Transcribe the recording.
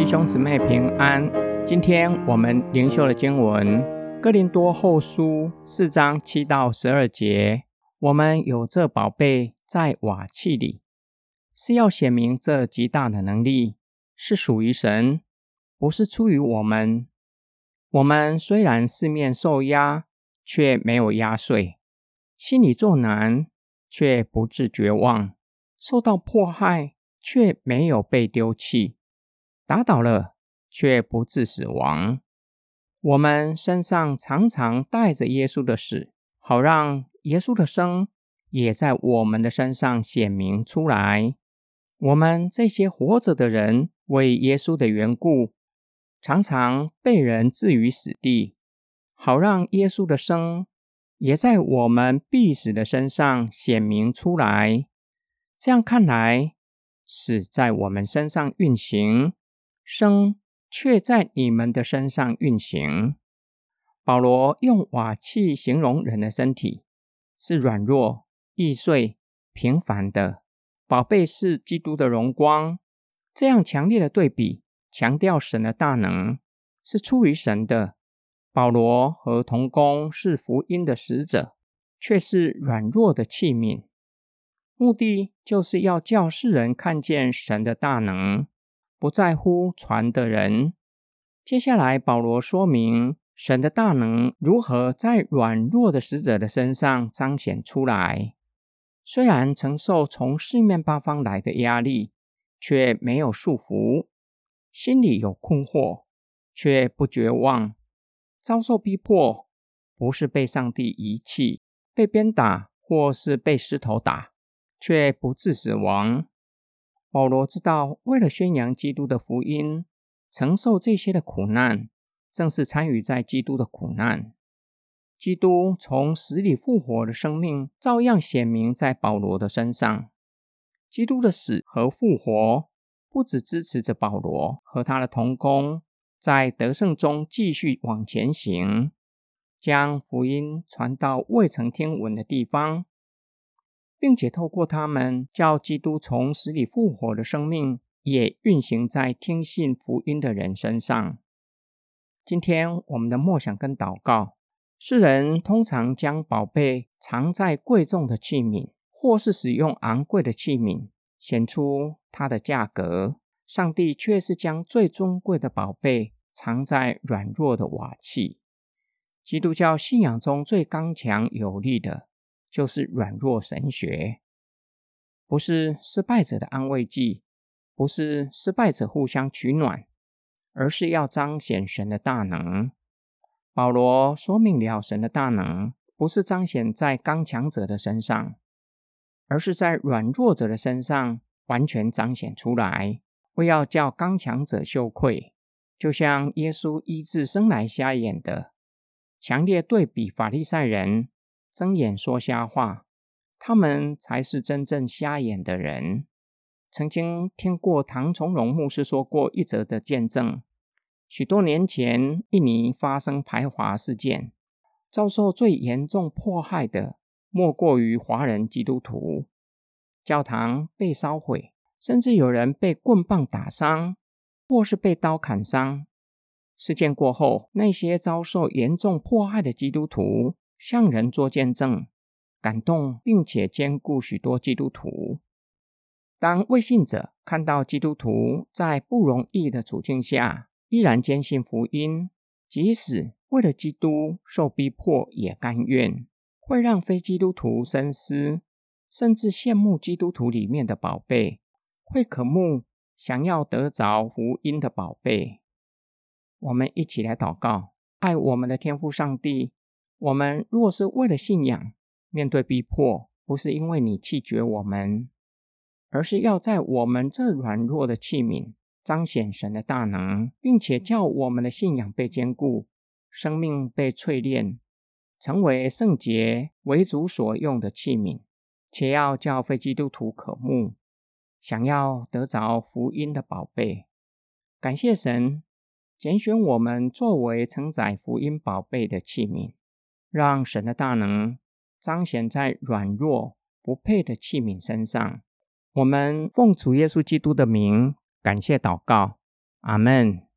弟兄姊妹平安。今天我们灵修的经文《哥林多后书》四章七到十二节。我们有这宝贝在瓦器里，是要显明这极大的能力是属于神，不是出于我们。我们虽然四面受压，却没有压碎；心里作难，却不致绝望；受到迫害，却没有被丢弃。打倒了，却不致死亡。我们身上常常带着耶稣的死，好让耶稣的生也在我们的身上显明出来。我们这些活着的人，为耶稣的缘故，常常被人置于死地，好让耶稣的生也在我们必死的身上显明出来。这样看来，死在我们身上运行。生却在你们的身上运行。保罗用瓦器形容人的身体是软弱、易碎、平凡的。宝贝是基督的荣光。这样强烈的对比，强调神的大能是出于神的。保罗和同工是福音的使者，却是软弱的器皿。目的就是要叫世人看见神的大能。不在乎传的人。接下来，保罗说明神的大能如何在软弱的使者的身上彰显出来。虽然承受从四面八方来的压力，却没有束缚；心里有困惑，却不绝望；遭受逼迫，不是被上帝遗弃；被鞭打，或是被石头打，却不致死亡。保罗知道，为了宣扬基督的福音，承受这些的苦难，正是参与在基督的苦难。基督从死里复活的生命，照样显明在保罗的身上。基督的死和复活，不只支持着保罗和他的同工，在得胜中继续往前行，将福音传到未曾听闻的地方。并且透过他们，叫基督从死里复活的生命也运行在听信福音的人身上。今天我们的默想跟祷告，世人通常将宝贝藏在贵重的器皿，或是使用昂贵的器皿，显出它的价格。上帝却是将最尊贵的宝贝藏在软弱的瓦器。基督教信仰中最刚强有力的。就是软弱神学，不是失败者的安慰剂，不是失败者互相取暖，而是要彰显神的大能。保罗说明了神的大能，不是彰显在刚强者的身上，而是在软弱者的身上完全彰显出来，为要叫刚强者羞愧。就像耶稣医治生来瞎眼的，强烈对比法利赛人。睁眼说瞎话，他们才是真正瞎眼的人。曾经听过唐从容牧师说过一则的见证：许多年前，印尼发生排华事件，遭受最严重迫害的莫过于华人基督徒。教堂被烧毁，甚至有人被棍棒打伤，或是被刀砍伤。事件过后，那些遭受严重迫害的基督徒。向人做见证，感动并且兼顾许多基督徒。当未信者看到基督徒在不容易的处境下依然坚信福音，即使为了基督受逼迫也甘愿，会让非基督徒深思，甚至羡慕基督徒里面的宝贝，会渴慕想要得着福音的宝贝。我们一起来祷告，爱我们的天父上帝。我们若是为了信仰面对逼迫，不是因为你弃绝我们，而是要在我们这软弱的器皿彰显神的大能，并且叫我们的信仰被坚固，生命被淬炼，成为圣洁为主所用的器皿，且要叫非基督徒渴慕，想要得着福音的宝贝。感谢神拣选我们作为承载福音宝贝的器皿。让神的大能彰显在软弱不配的器皿身上。我们奉主耶稣基督的名，感谢祷告，阿门。